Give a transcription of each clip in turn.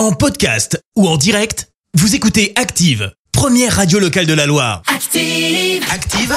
En podcast ou en direct, vous écoutez Active, première radio locale de la Loire. Active. Active,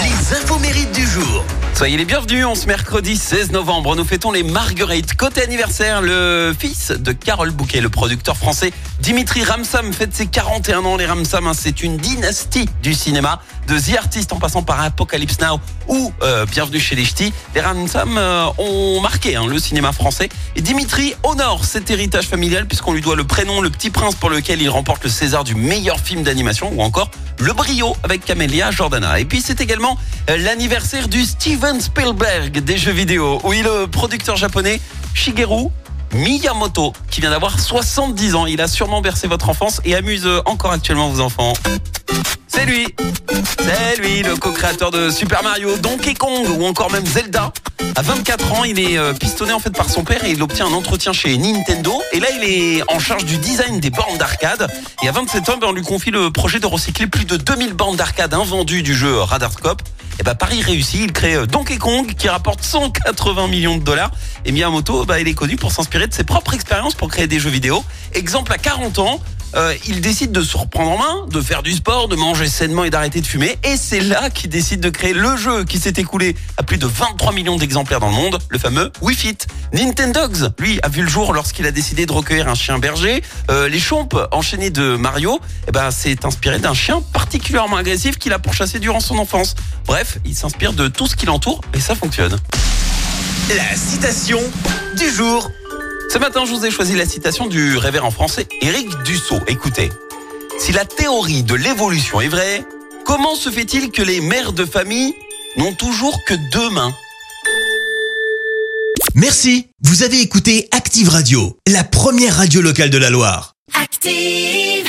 les infos mérites du jour. Soyez les bienvenus, on ce mercredi 16 novembre, nous fêtons les Marguerites. Côté anniversaire, le fils de Carole Bouquet, le producteur français Dimitri Ramsam fête ses 41 ans. Les Ramsam, hein, c'est une dynastie du cinéma, de The Artist en passant par Apocalypse Now ou euh, Bienvenue chez les Ch'tis. Les Ramsam euh, ont marqué hein, le cinéma français. Et Dimitri honore cet héritage familial puisqu'on lui doit le prénom Le Petit Prince pour lequel il remporte le César du meilleur film d'animation ou encore Le Brio avec Camélia Jordana. Et puis c'est également euh, l'anniversaire du Steven Spielberg des jeux vidéo. Oui, le producteur japonais Shigeru Miyamoto qui vient d'avoir 70 ans. Il a sûrement bercé votre enfance et amuse encore actuellement vos enfants. C'est lui C'est lui, le co-créateur de Super Mario, Donkey Kong ou encore même Zelda. À 24 ans, il est euh, pistonné en fait par son père et il obtient un entretien chez Nintendo. Et là, il est en charge du design des bornes d'arcade. Et à 27 ans, ben, on lui confie le projet de recycler plus de 2000 bornes d'arcade invendues du jeu Radarscope. Et bah Paris réussit, il crée euh, Donkey Kong qui rapporte 180 millions de dollars. Et Miyamoto, bah, il est connu pour s'inspirer de ses propres expériences pour créer des jeux vidéo. Exemple à 40 ans, euh, il décide de se reprendre en main, de faire du sport, de manger sainement et d'arrêter de fumer. Et c'est là qu'il décide de créer le jeu qui s'est écoulé à plus de 23 millions d'exemplaires dans le monde, le fameux Wii Fit. Nintendogs, lui, a vu le jour lorsqu'il a décidé de recueillir un chien berger. Euh, les chompes enchaînés de Mario, eh ben, c'est inspiré d'un chien particulièrement agressif qu'il a pourchassé durant son enfance. Bref, il s'inspire de tout ce qui l'entoure et ça fonctionne. La citation du jour. Ce matin, je vous ai choisi la citation du révérend français Éric Dussault. Écoutez, si la théorie de l'évolution est vraie, comment se fait-il que les mères de famille n'ont toujours que deux mains? Merci, vous avez écouté Active Radio, la première radio locale de la Loire. Active.